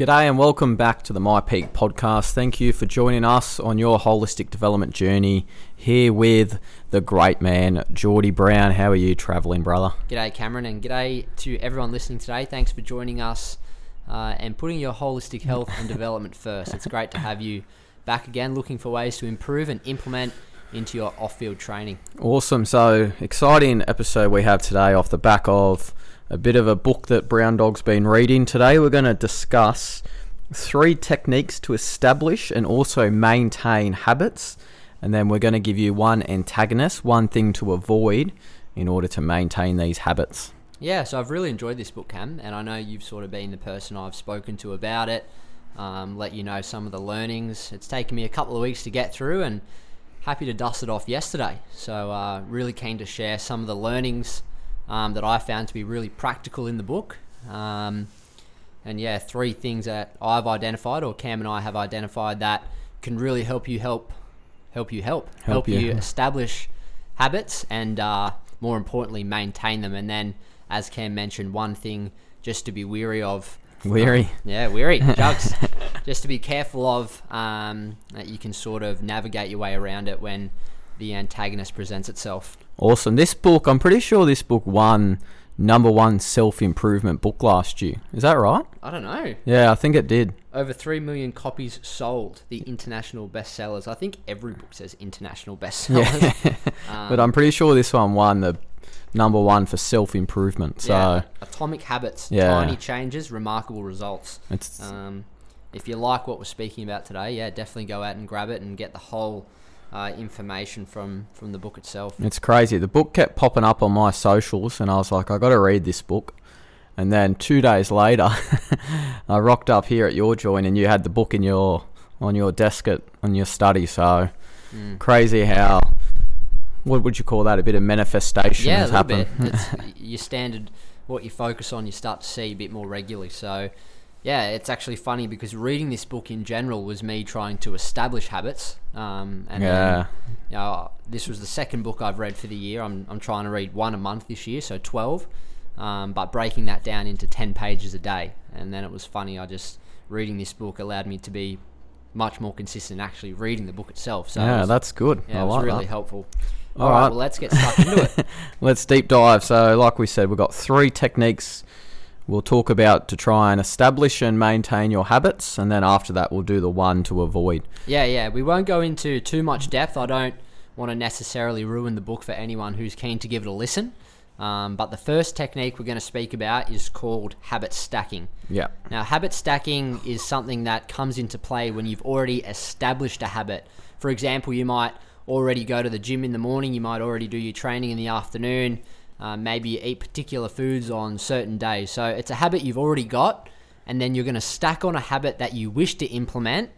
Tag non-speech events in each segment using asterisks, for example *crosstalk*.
G'day and welcome back to the myPEAC podcast. Thank you for joining us on your holistic development journey here with the great man, Geordie Brown. How are you travelling, brother? G'day, Cameron, and g'day to everyone listening today. Thanks for joining us uh, and putting your holistic health and development *laughs* first. It's great to have you back again, looking for ways to improve and implement into your off field training. Awesome. So, exciting episode we have today off the back of a bit of a book that Brown Dog's been reading. Today, we're going to discuss three techniques to establish and also maintain habits. And then we're going to give you one antagonist, one thing to avoid in order to maintain these habits. Yeah, so I've really enjoyed this book, Cam, and I know you've sort of been the person I've spoken to about it, um, let you know some of the learnings. It's taken me a couple of weeks to get through, and happy to dust it off yesterday. So, uh, really keen to share some of the learnings um, that I found to be really practical in the book. Um, and yeah, three things that I've identified, or Cam and I have identified, that can really help you help help you help help, Help you. you. establish habits and uh, more importantly maintain them. And then, as Cam mentioned, one thing just to be weary of. Weary. *laughs* Yeah, weary jugs. just to be careful of um, that you can sort of navigate your way around it when the antagonist presents itself. Awesome. This book, I'm pretty sure this book won number one self improvement book last year. Is that right? I don't know. Yeah, I think it did. Over 3 million copies sold, the international bestsellers. I think every book says international bestsellers. *laughs* Um, But I'm pretty sure this one won the number one for self improvement. So yeah, Atomic Habits, Yeah. tiny changes, remarkable results. it's Um, if you like what we're speaking about today, yeah, definitely go out and grab it and get the whole uh, information from, from the book itself. it's crazy. The book kept popping up on my socials, and I was like, I got to read this book. And then two days later, *laughs* I rocked up here at your joint, and you had the book in your on your desk at on your study. So Mm. crazy how what would you call that? A bit of manifestation Yeah, a has bit. happened. It's *laughs* your standard, what you focus on, you start to see a bit more regularly. So, yeah, it's actually funny because reading this book in general was me trying to establish habits. Um, and yeah. then, you know, this was the second book I've read for the year. I'm, I'm trying to read one a month this year, so 12, um, but breaking that down into 10 pages a day. And then it was funny, I just, reading this book allowed me to be much more consistent actually reading the book itself. So, it yeah, was, that's good. yeah, I it was like really that. helpful. All All right, right. well, let's get stuck into it. *laughs* Let's deep dive. So, like we said, we've got three techniques we'll talk about to try and establish and maintain your habits, and then after that, we'll do the one to avoid. Yeah, yeah. We won't go into too much depth. I don't want to necessarily ruin the book for anyone who's keen to give it a listen. Um, but the first technique we're going to speak about is called habit stacking. Yeah. Now, habit stacking is something that comes into play when you've already established a habit. For example, you might already go to the gym in the morning, you might already do your training in the afternoon, uh, maybe eat particular foods on certain days. So it's a habit you've already got, and then you're going to stack on a habit that you wish to implement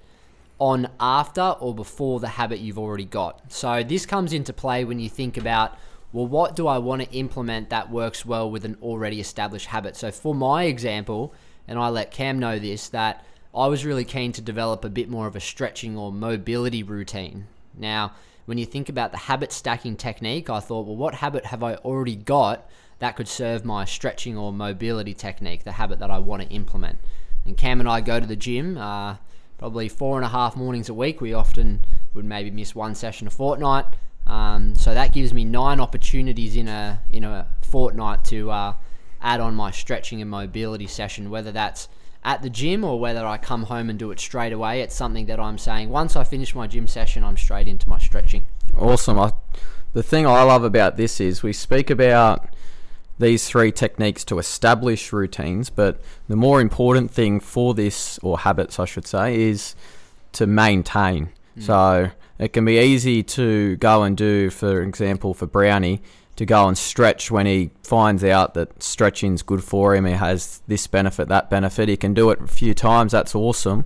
on after or before the habit you've already got. So this comes into play when you think about, well, what do I want to implement that works well with an already established habit? So for my example, and I let Cam know this, that I was really keen to develop a bit more of a stretching or mobility routine. Now, when you think about the habit stacking technique, I thought, well, what habit have I already got that could serve my stretching or mobility technique, the habit that I want to implement? And Cam and I go to the gym uh, probably four and a half mornings a week. We often would maybe miss one session a fortnight. Um, so that gives me nine opportunities in a in a fortnight to uh, add on my stretching and mobility session, whether that's at the gym or whether I come home and do it straight away. It's something that I'm saying once I finish my gym session, I'm straight into my stretching. Awesome. I, the thing I love about this is we speak about these three techniques to establish routines, but the more important thing for this, or habits, I should say, is to maintain. Mm. So it can be easy to go and do, for example, for Brownie, to go and stretch when he finds out that stretching's good for him. He has this benefit, that benefit. He can do it a few times. That's awesome.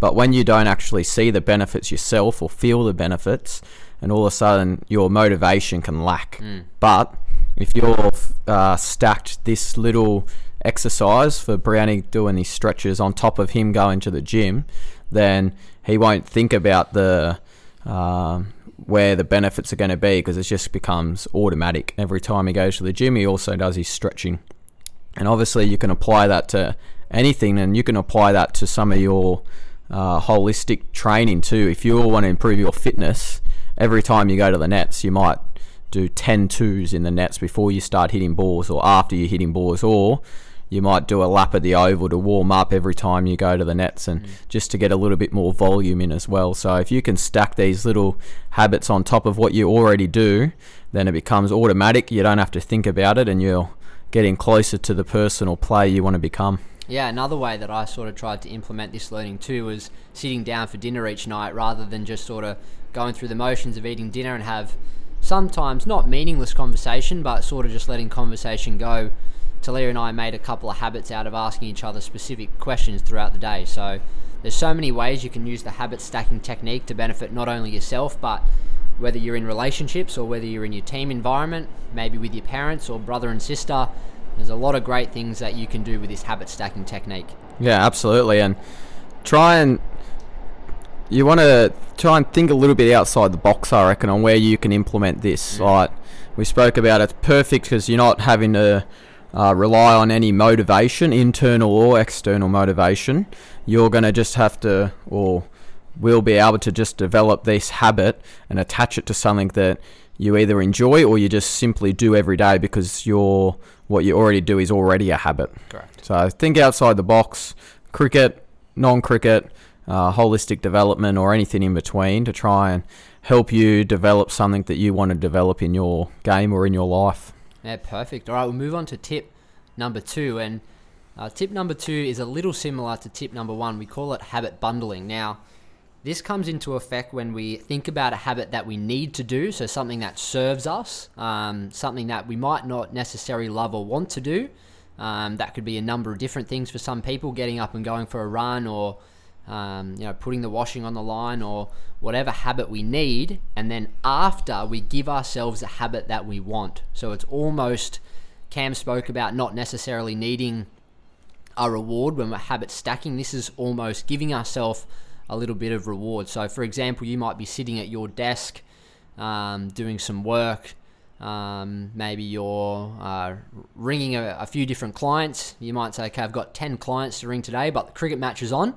But when you don't actually see the benefits yourself or feel the benefits, and all of a sudden your motivation can lack. But if you've uh, stacked this little exercise for Brownie doing these stretches on top of him going to the gym, then he won't think about the um, where the benefits are going to be because it just becomes automatic. Every time he goes to the gym, he also does his stretching. And obviously, you can apply that to anything, and you can apply that to some of your uh, holistic training too. If you want to improve your fitness, every time you go to the nets, you might do 10 twos in the nets before you start hitting balls or after you're hitting balls, or you might do a lap of the oval to warm up every time you go to the nets and mm. just to get a little bit more volume in as well. So if you can stack these little habits on top of what you already do, then it becomes automatic. You don't have to think about it and you're getting closer to the personal player you want to become. Yeah, another way that I sort of tried to implement this learning too was sitting down for dinner each night rather than just sort of going through the motions of eating dinner and have sometimes not meaningless conversation, but sort of just letting conversation go. Talia and I made a couple of habits out of asking each other specific questions throughout the day. So there's so many ways you can use the habit stacking technique to benefit not only yourself, but whether you're in relationships or whether you're in your team environment, maybe with your parents or brother and sister. There's a lot of great things that you can do with this habit stacking technique. Yeah, absolutely. And try and you want to try and think a little bit outside the box, I reckon, on where you can implement this. Mm. Like we spoke about, it's perfect because you're not having to uh, rely on any motivation, internal or external motivation. You're going to just have to, or will be able to just develop this habit and attach it to something that you either enjoy or you just simply do every day because your what you already do is already a habit. Correct. So think outside the box. Cricket, non-cricket, uh, holistic development, or anything in between to try and help you develop something that you want to develop in your game or in your life. Yeah, perfect. All right, we'll move on to tip number two, and uh, tip number two is a little similar to tip number one. We call it habit bundling. Now this comes into effect when we think about a habit that we need to do, so something that serves us, um, something that we might not necessarily love or want to do. Um, that could be a number of different things for some people, getting up and going for a run, or um, you know, putting the washing on the line, or whatever habit we need. And then after, we give ourselves a habit that we want. So it's almost Cam spoke about not necessarily needing a reward when we're habit stacking. This is almost giving ourselves a little bit of reward. So, for example, you might be sitting at your desk um, doing some work. Um, maybe you're uh, ringing a, a, few different clients. You might say, okay, I've got 10 clients to ring today, but the cricket match is on.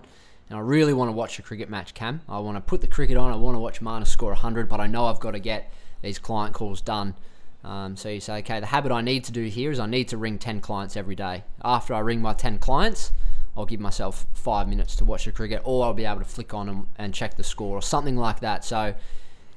And I really want to watch a cricket match, Cam. I want to put the cricket on. I want to watch Marnus score 100, but I know I've got to get these client calls done. Um, so you say, okay, the habit I need to do here is I need to ring 10 clients every day. After I ring my 10 clients, I'll give myself five minutes to watch the cricket, or I'll be able to flick on and, and check the score, or something like that. So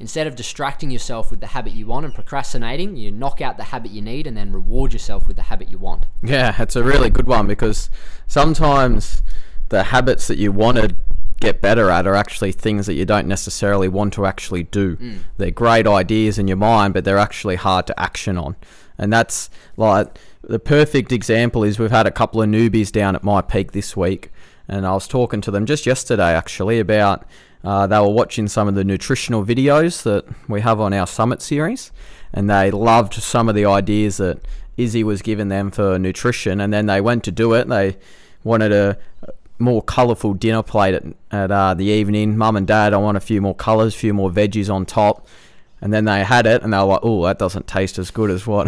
instead of distracting yourself with the habit you want and procrastinating, you knock out the habit you need and then reward yourself with the habit you want. Yeah, it's a really good one because sometimes the habits that you want to get better at are actually things that you don't necessarily want to actually do. Mm. They're great ideas in your mind, but they're actually hard to action on. And that's like the perfect example is we've had a couple of newbies down at myPEAC this week, and I was talking to them just yesterday actually about uh, they were watching some of the nutritional videos that we have on our summit series, and they loved some of the ideas that Izzy was giving them for nutrition, and then they went to do it. They wanted a more colourful dinner plate at, at uh, the evening. Mum and Dad, I want a few more colours, a few more veggies on top. And then they had it, and they were like, "Oh, that doesn't taste as good as what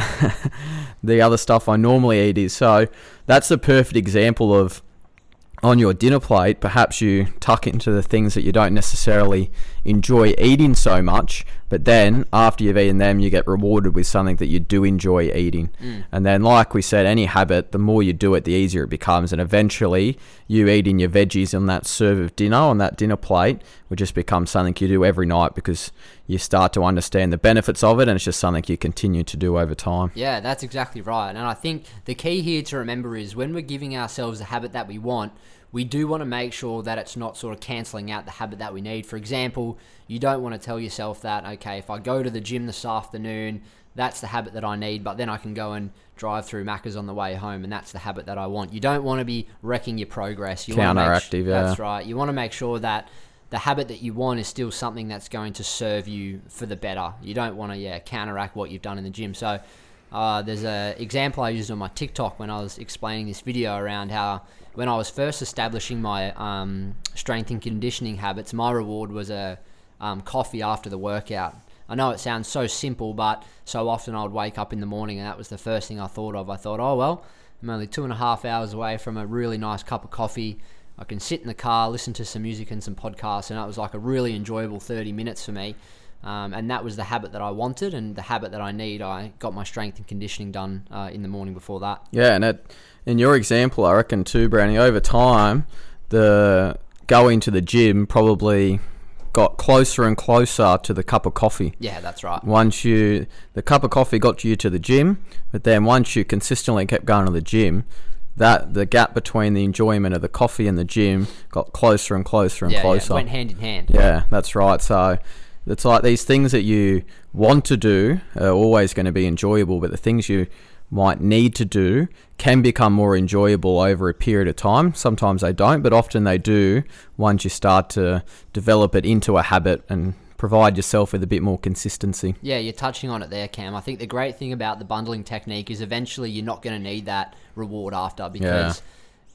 *laughs* the other stuff I normally eat is." So that's a perfect example of on your dinner plate, perhaps you tuck into the things that you don't necessarily enjoy eating so much, but then after you've eaten them, you get rewarded with something that you do enjoy eating. Mm. And then, like we said, any habit, the more you do it, the easier it becomes. And eventually, you eating your veggies on that serve of dinner, on that dinner plate, will just become something you do every night because you start to understand the benefits of it and it's just something you continue to do over time. Yeah, that's exactly right. And I think the key here to remember is when we're giving ourselves a habit that we want, we do want to make sure that it's not sort of cancelling out the habit that we need. For example, you don't want to tell yourself that, okay, if I go to the gym this afternoon, that's the habit that I need, but then I can go and drive through Macca's on the way home, and that's the habit that I want. You don't want to be wrecking your progress. You Counteractive, yeah. That's right. You want to make sure that the habit that you want is still something that's going to serve you for the better. You don't want to, yeah, counteract what you've done in the gym. So uh, there's an example I used on my TikTok when I was explaining this video around how when I was first establishing my um, strength and conditioning habits, my reward was a um, coffee after the workout. I know it sounds so simple, but so often I would wake up in the morning and that was the first thing I thought of. I thought, oh well, I'm only two and a half hours away from a really nice cup of coffee. I can sit in the car, listen to some music and some podcasts, and that was like a really enjoyable 30 minutes for me. Um, and that was the habit that I wanted and the habit that I need. I got my strength and conditioning done uh, in the morning before that. Yeah, and it, in your example, I reckon too, Brownie, over time, the going to the gym probably got closer and closer to the cup of coffee. Yeah, that's right. Once you, the cup of coffee got you to the gym, but then once you consistently kept going to the gym, that the gap between the enjoyment of the coffee and the gym got closer and closer and yeah, closer. Yeah, it went hand in hand. Yeah, that's right. So it's like these things that you want to do are always going to be enjoyable, but the things you might need to do can become more enjoyable over a period of time. Sometimes they don't, but often they do once you start to develop it into a habit and provide yourself with a bit more consistency. Yeah, you're touching on it there, Cam. I think the great thing about the bundling technique is eventually you're not going to need that reward after because yeah.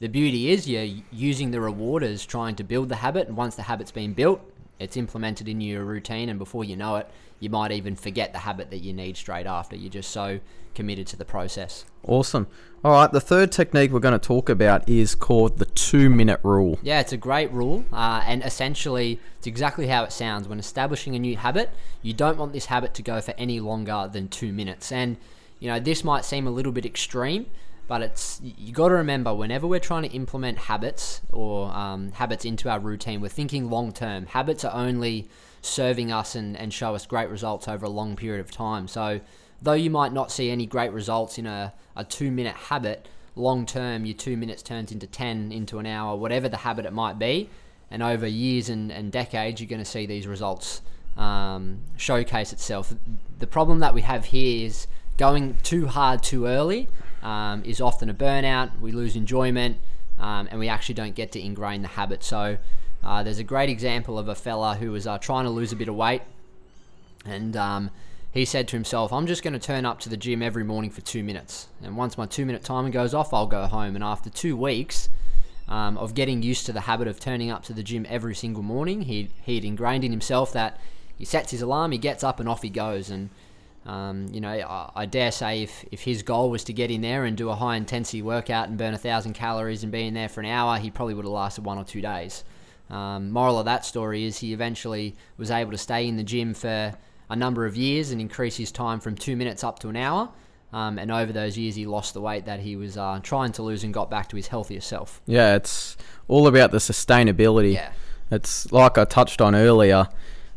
the beauty is you're using the reward as trying to build the habit, and once the habit's been built, it's implemented in your routine, and before you know it, you might even forget the habit that you need straight after. You're just so committed to the process. Awesome. All right, the third technique we're going to talk about is called the two minute rule. Yeah, it's a great rule, uh, and essentially, it's exactly how it sounds. When establishing a new habit, you don't want this habit to go for any longer than two minutes. And, you know, this might seem a little bit extreme, but it's you got to remember whenever we're trying to implement habits or um, habits into our routine, we're thinking long term. Habits are only serving us and, and show us great results over a long period of time. So, though you might not see any great results in a, a two minute habit, long term, your two minutes turns into 10, into an hour, whatever the habit it might be. And over years and, and decades, you're going to see these results um, showcase itself. The problem that we have here is going too hard too early um, is often a burnout. We lose enjoyment, um, and we actually don't get to ingrain the habit. So uh, there's a great example of a fella who was uh, trying to lose a bit of weight, and um, he said to himself, "I'm just going to turn up to the gym every morning for two minutes, and once my two-minute timer goes off, I'll go home." And after two weeks. Um, of getting used to the habit of turning up to the gym every single morning, he he'd ingrained in himself that he sets his alarm, he gets up, and off he goes. And um, you know, I, I, dare say if, if his goal was to get in there and do a high intensity workout and burn a thousand calories and be in there for an hour, he probably would have lasted one or two days. Um, moral of that story is he eventually was able to stay in the gym for a number of years and increase his time from two minutes up to an hour. Um, and over those years, he lost the weight that he was uh, trying to lose and got back to his healthier self. Yeah, it's all about the sustainability. Yeah. It's like I touched on earlier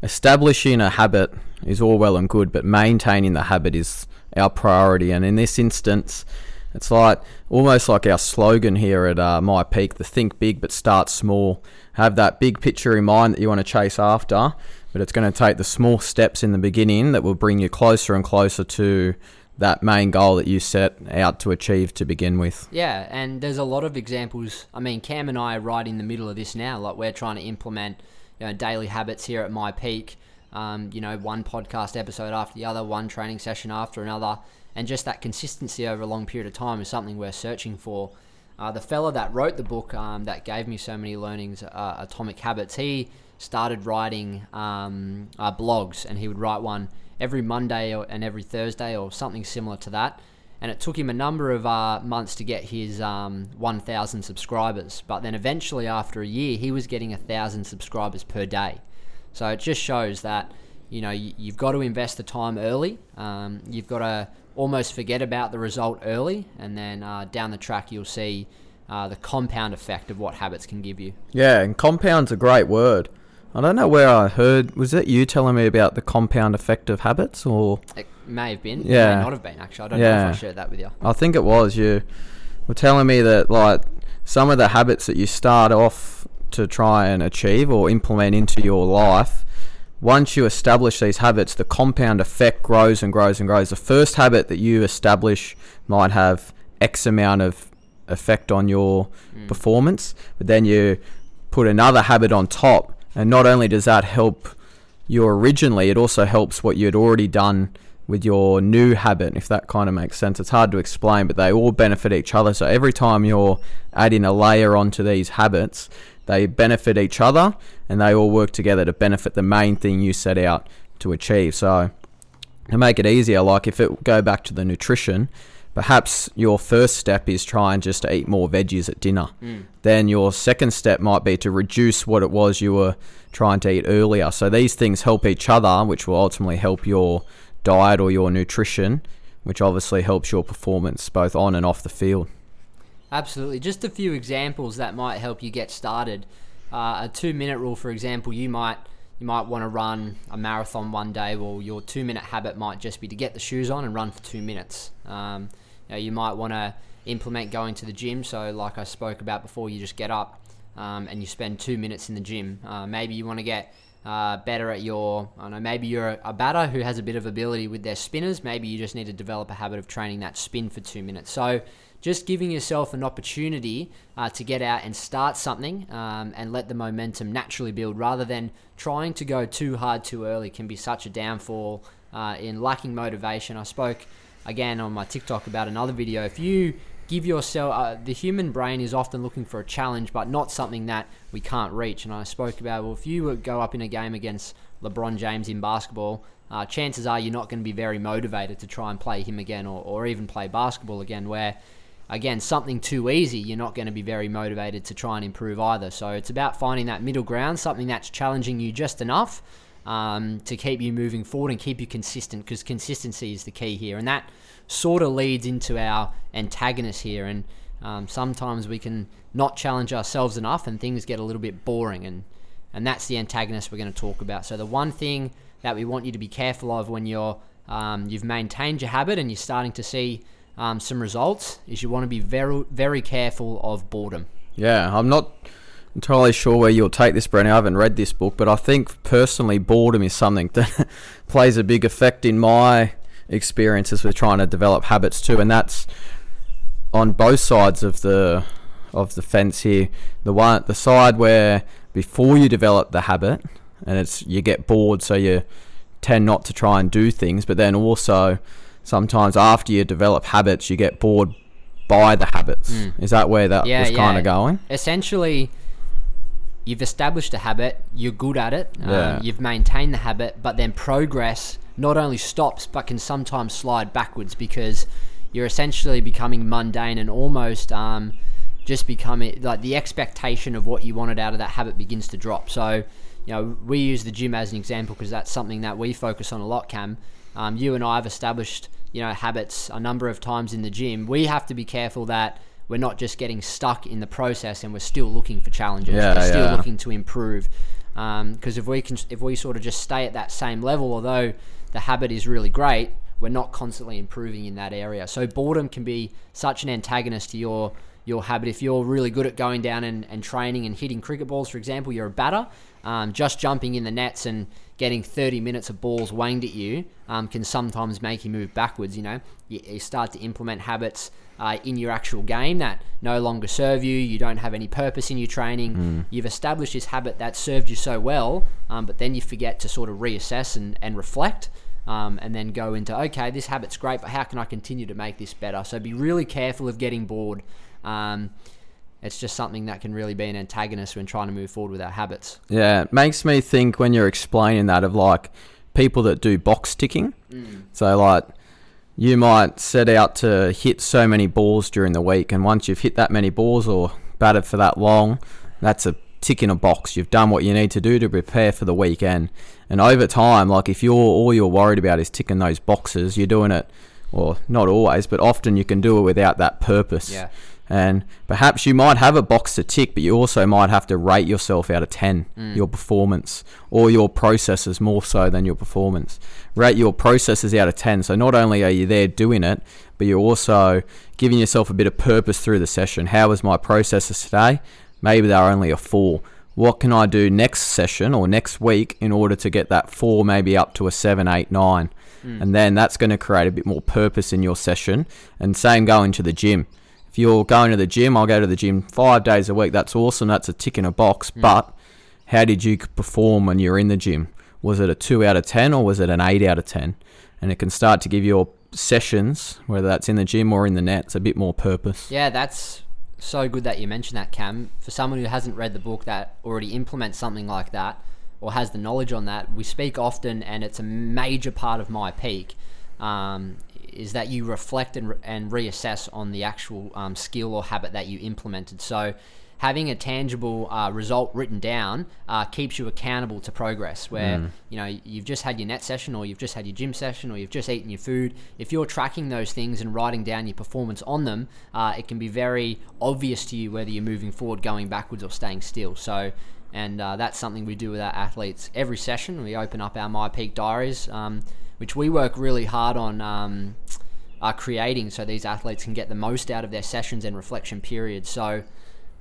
establishing a habit is all well and good, but maintaining the habit is our priority. And in this instance, it's like almost like our slogan here at uh, myPEAC: the think big but start small. Have that big picture in mind that you want to chase after, but it's going to take the small steps in the beginning that will bring you closer and closer to that main goal that you set out to achieve to begin with. Yeah, and there's a lot of examples. I mean, Cam and I are right in the middle of this now. Like we're trying to implement you know, daily habits here at myPEAC. Um, you know, one podcast episode after the other, one training session after another, and just that consistency over a long period of time is something we're searching for. Uh, the fella that wrote the book um, that gave me so many learnings, uh, Atomic Habits, he started writing um, uh, blogs, and he would write one every Monday or, and every Thursday or something similar to that and it took him a number of uh, months to get his um, 1,000 subscribers. But then eventually, after a year, he was getting a thousand subscribers per day. So it just shows that you know you, have got to invest the time early. Um, you've got to almost forget about the result early, and then uh, down the track you'll see uh, the compound effect of what habits can give you. Yeah, and compound's a great word. I don't know where I heard. Was it you telling me about the compound effect of habits, or it may have been? Yeah, it may not have been. Actually, I don't yeah. know if I shared that with you. I think it was you. Were telling me that like some of the habits that you start off to try and achieve or implement into your life, once you establish these habits, the compound effect grows and grows and grows. The first habit that you establish might have X amount of effect on your mm. performance, but then you put another habit on top and not only does that help you originally, it also helps what you had already done with your new habit, if that kind of makes sense. It's hard to explain, but they all benefit each other. So every time you're adding a layer onto these habits, they benefit each other and they all work together to benefit the main thing you set out to achieve. So to make it easier, like if it go back to the nutrition, perhaps your first step is trying just to eat more veggies at dinner. Mm. Then your second step might be to reduce what it was you were trying to eat earlier. So these things help each other, which will ultimately help your diet or your nutrition, which obviously helps your performance both on and off the field. Absolutely. Just a few examples that might help you get started. Uh, a two-minute rule, for example, you might you might want to run a marathon one day. Well, your two-minute habit might just be to get the shoes on and run for two minutes. Um, you, know, you might want to implement going to the gym. So, like I spoke about before, you just get up um, and you spend two minutes in the gym. Uh, maybe you want to get uh, better at your, I don't know, maybe you're a, batter who has a bit of ability with their spinners. Maybe you just need to develop a habit of training that spin for two minutes. So, just giving yourself an opportunity uh, to get out and start something um, and let the momentum naturally build rather than trying to go too hard too early can be such a downfall uh, in lacking motivation. I spoke again on my TikTok about another video. If you give yourself, uh, the human brain is often looking for a challenge, but not something that we can't reach. And I spoke about, well, if you go up in a game against LeBron James in basketball, uh, chances are you're not going to be very motivated to try and play him again or, or even play basketball again, where again, something too easy, you're not going to be very motivated to try and improve either. So it's about finding that middle ground, something that's challenging you just enough um, to keep you moving forward and keep you consistent, because consistency is the key here. And that sort of leads into our antagonist here. And um, sometimes we can not challenge ourselves enough and things get a little bit boring. And, and that's the antagonist we're going to talk about. So the one thing that we want you to be careful of when you're um, you've maintained your habit and you're starting to see um, some results is you want to be very very careful of boredom. Yeah, I'm not entirely sure where you'll take this, Brenny. I haven't read this book, but I think personally, boredom is something *laughs* that plays a big effect in my experiences with trying to develop habits too, and that's on both sides of the of the fence here. The one, the side where before you develop the habit, and it's you get bored, so you tend not to try and do things, but then also sometimes after you develop habits, you get bored by the habits. Mm. Is that where that Yeah, was kind of going? Essentially, you've established a habit, you're good at it, Yeah. um, you've maintained the habit, but then progress not only stops but can sometimes slide backwards because you're essentially becoming mundane and almost um, just becoming like the expectation of what you wanted out of that habit begins to drop. So, you know, we use the gym as an example because that's something that we focus on a lot, Cam. Um, you and I have established, you know, habits a number of times in the gym. We have to be careful that we're not just getting stuck in the process and we're still looking for challenges. Yeah, we're still yeah. looking to improve. Um, because if we can, if we sort of just stay at that same level, although the habit is really great, we're not constantly improving in that area. So boredom can be such an antagonist to your your habit. If you're really good at going down and, and training and hitting cricket balls, for example, you're a batter, um, just jumping in the nets and getting 30 minutes of balls wanged at you um, can sometimes make you move backwards. You know, you, you start to implement habits uh, in your actual game that no longer serve you. You don't have any purpose in your training. You've established this habit that served you so well, um, but then you forget to sort of reassess and, and reflect. Um, and then go into okay, this habit's great, but how can I continue to make this better? So be really careful of getting bored. Um, it's just something that can really be an antagonist when trying to move forward with our habits. Yeah, it makes me think when you're explaining that of like people that do box ticking. Mm. So like you might set out to hit so many balls during the week, and once you've hit that many balls or batted for that long, that's a tick in a box. You've done what you need to do to prepare for the weekend. And over time, like if you're all you're worried about is ticking those boxes, you're doing it, or not always, but often you can do it without that purpose. Yeah. And perhaps you might have a box to tick, but you also might have to rate yourself out of 10, mm. your performance, or your processes more so than your performance. Rate your processes out of 10. So not only are you there doing it, but you're also giving yourself a bit of purpose through the session. How was my processes today? Maybe they're only a four. What can I do next session or next week in order to get that four maybe up to a seven, eight, nine? Mm. And then that's going to create a bit more purpose in your session. And same going to the gym if you're going to the gym, I'll go to the gym five days a week. That's awesome. That's a tick in a box. But how did you perform when you're in the gym? Was it a two out of 10 or was it an eight out of 10? And it can start to give your sessions, whether that's in the gym or in the nets, a bit more purpose. Yeah, that's so good that you mentioned that, Cam. For someone who hasn't read the book that already implements something like that or has the knowledge on that, we speak often, and it's a major part of myPEAC. Um, is that you reflect and, re- and reassess on the actual um, skill or habit that you implemented. So having a tangible uh, result written down uh, keeps you accountable to progress. Where you know you've just had your net session, or you've just had your gym session, or you've just eaten your food. If you're tracking those things and writing down your performance on them, uh, it can be very obvious to you whether you're moving forward, going backwards, or staying still. So. And uh, that's something we do with our athletes every session. We open up our myPEAC diaries, um, which we work really hard on um, uh, creating so these athletes can get the most out of their sessions and reflection periods. So,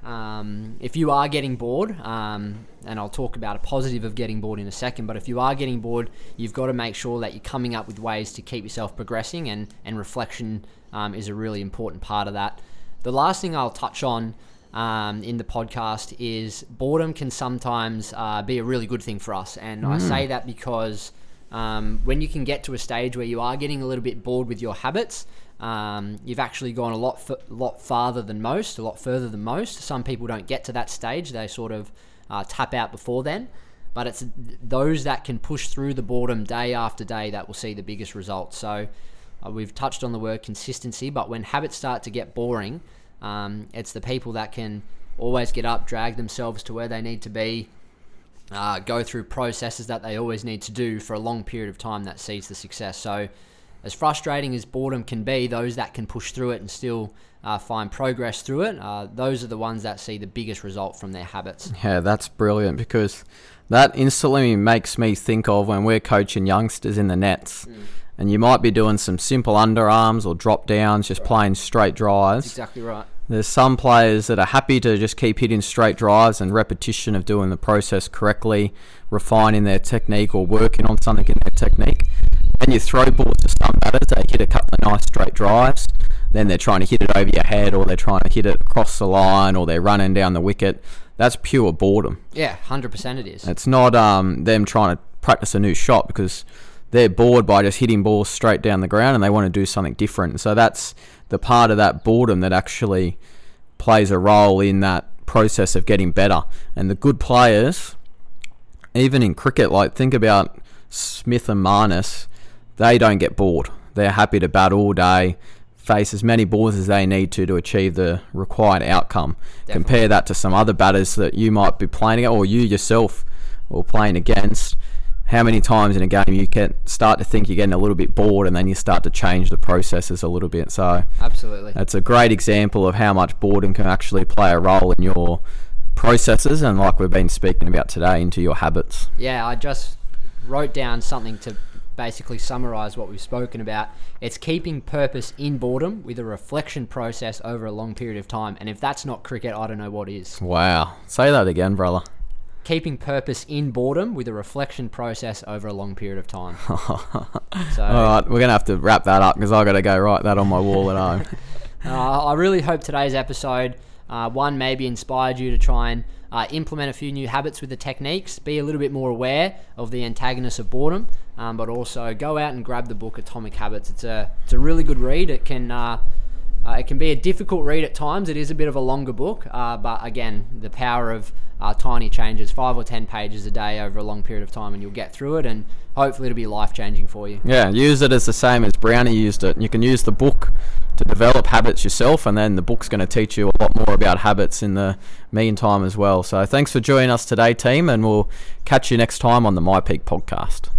um, if you are getting bored, um, and I'll talk about a positive of getting bored in a second, but if you are getting bored, you've got to make sure that you're coming up with ways to keep yourself progressing, and, and reflection um, is a really important part of that. The last thing I'll touch on um, in the podcast is boredom can sometimes uh, be a really good thing for us. And I say that because um, when you can get to a stage where you are getting a little bit bored with your habits, um, you've actually gone a lot, f- lot farther than most, a lot further than most. Some people don't get to that stage; they sort of uh, tap out before then. But it's those that can push through the boredom day after day that will see the biggest results. So uh, we've touched on the word consistency, but when habits start to get boring, um, it's the people that can always get up, drag themselves to where they need to be, uh, go through processes that they always need to do for a long period of time that sees the success. So, as frustrating as boredom can be, those that can push through it and still uh, find progress through it, uh, those are the ones that see the biggest result from their habits. Yeah, that's brilliant because that instantly makes me think of when we're coaching youngsters in the nets. And you might be doing some simple underarms or drop downs, just playing straight drives. Exactly right. There's some players that are happy to just keep hitting straight drives and repetition of doing the process correctly, refining their technique or working on something in their technique. And you throw balls to some batters, they hit a couple of nice straight drives, then they're trying to hit it over your head or they're trying to hit it across the line or they're running down the wicket. That's pure boredom. Yeah, hundred percent it is. It's not um, them trying to practice a new shot because they're bored by just hitting balls straight down the ground and they want to do something different. So that's the part of that boredom that actually plays a role in that process of getting better. And the good players, even in cricket, like think about Smith and Marnus, they don't get bored. They're happy to bat all day, face as many balls as they need to to achieve the required outcome. Compare that to some other batters that you might be playing or you yourself or playing against. How many times in a game you can start to think you're getting a little bit bored and then you start to change the processes a little bit. So Absolutely. that's a great example of how much boredom can actually play a role in your processes and like we've been speaking about today into your habits. Yeah, I just wrote down something to basically summarize what we've spoken about. It's keeping purpose in boredom with a reflection process over a long period of time. And if that's not cricket, I don't know what is. Wow. Say that again, brother. Keeping purpose in boredom with a reflection process over a long period of time. *laughs* so, All right, we're gonna have to wrap that up because I got to go write that on my wall at home. *laughs* Uh, I really hope today's episode, uh, one, maybe inspired you to try and uh, implement a few new habits with the techniques, be a little bit more aware of the antagonists of boredom, um, but also go out and grab the book Atomic Habits. It's a it's a really good read. It can uh, uh, it can be a difficult read at times. It is a bit of a longer book, uh, but again, the power of uh, tiny changes, five or ten pages a day over a long period of time, and you'll get through it, and hopefully it'll be life changing for you. Yeah, use it as the same as Brownie used it. You can use the book to develop habits yourself, and then the book's going to teach you a lot more about habits in the meantime as well. So thanks for joining us today, team, and we'll catch you next time on the myPEAC podcast.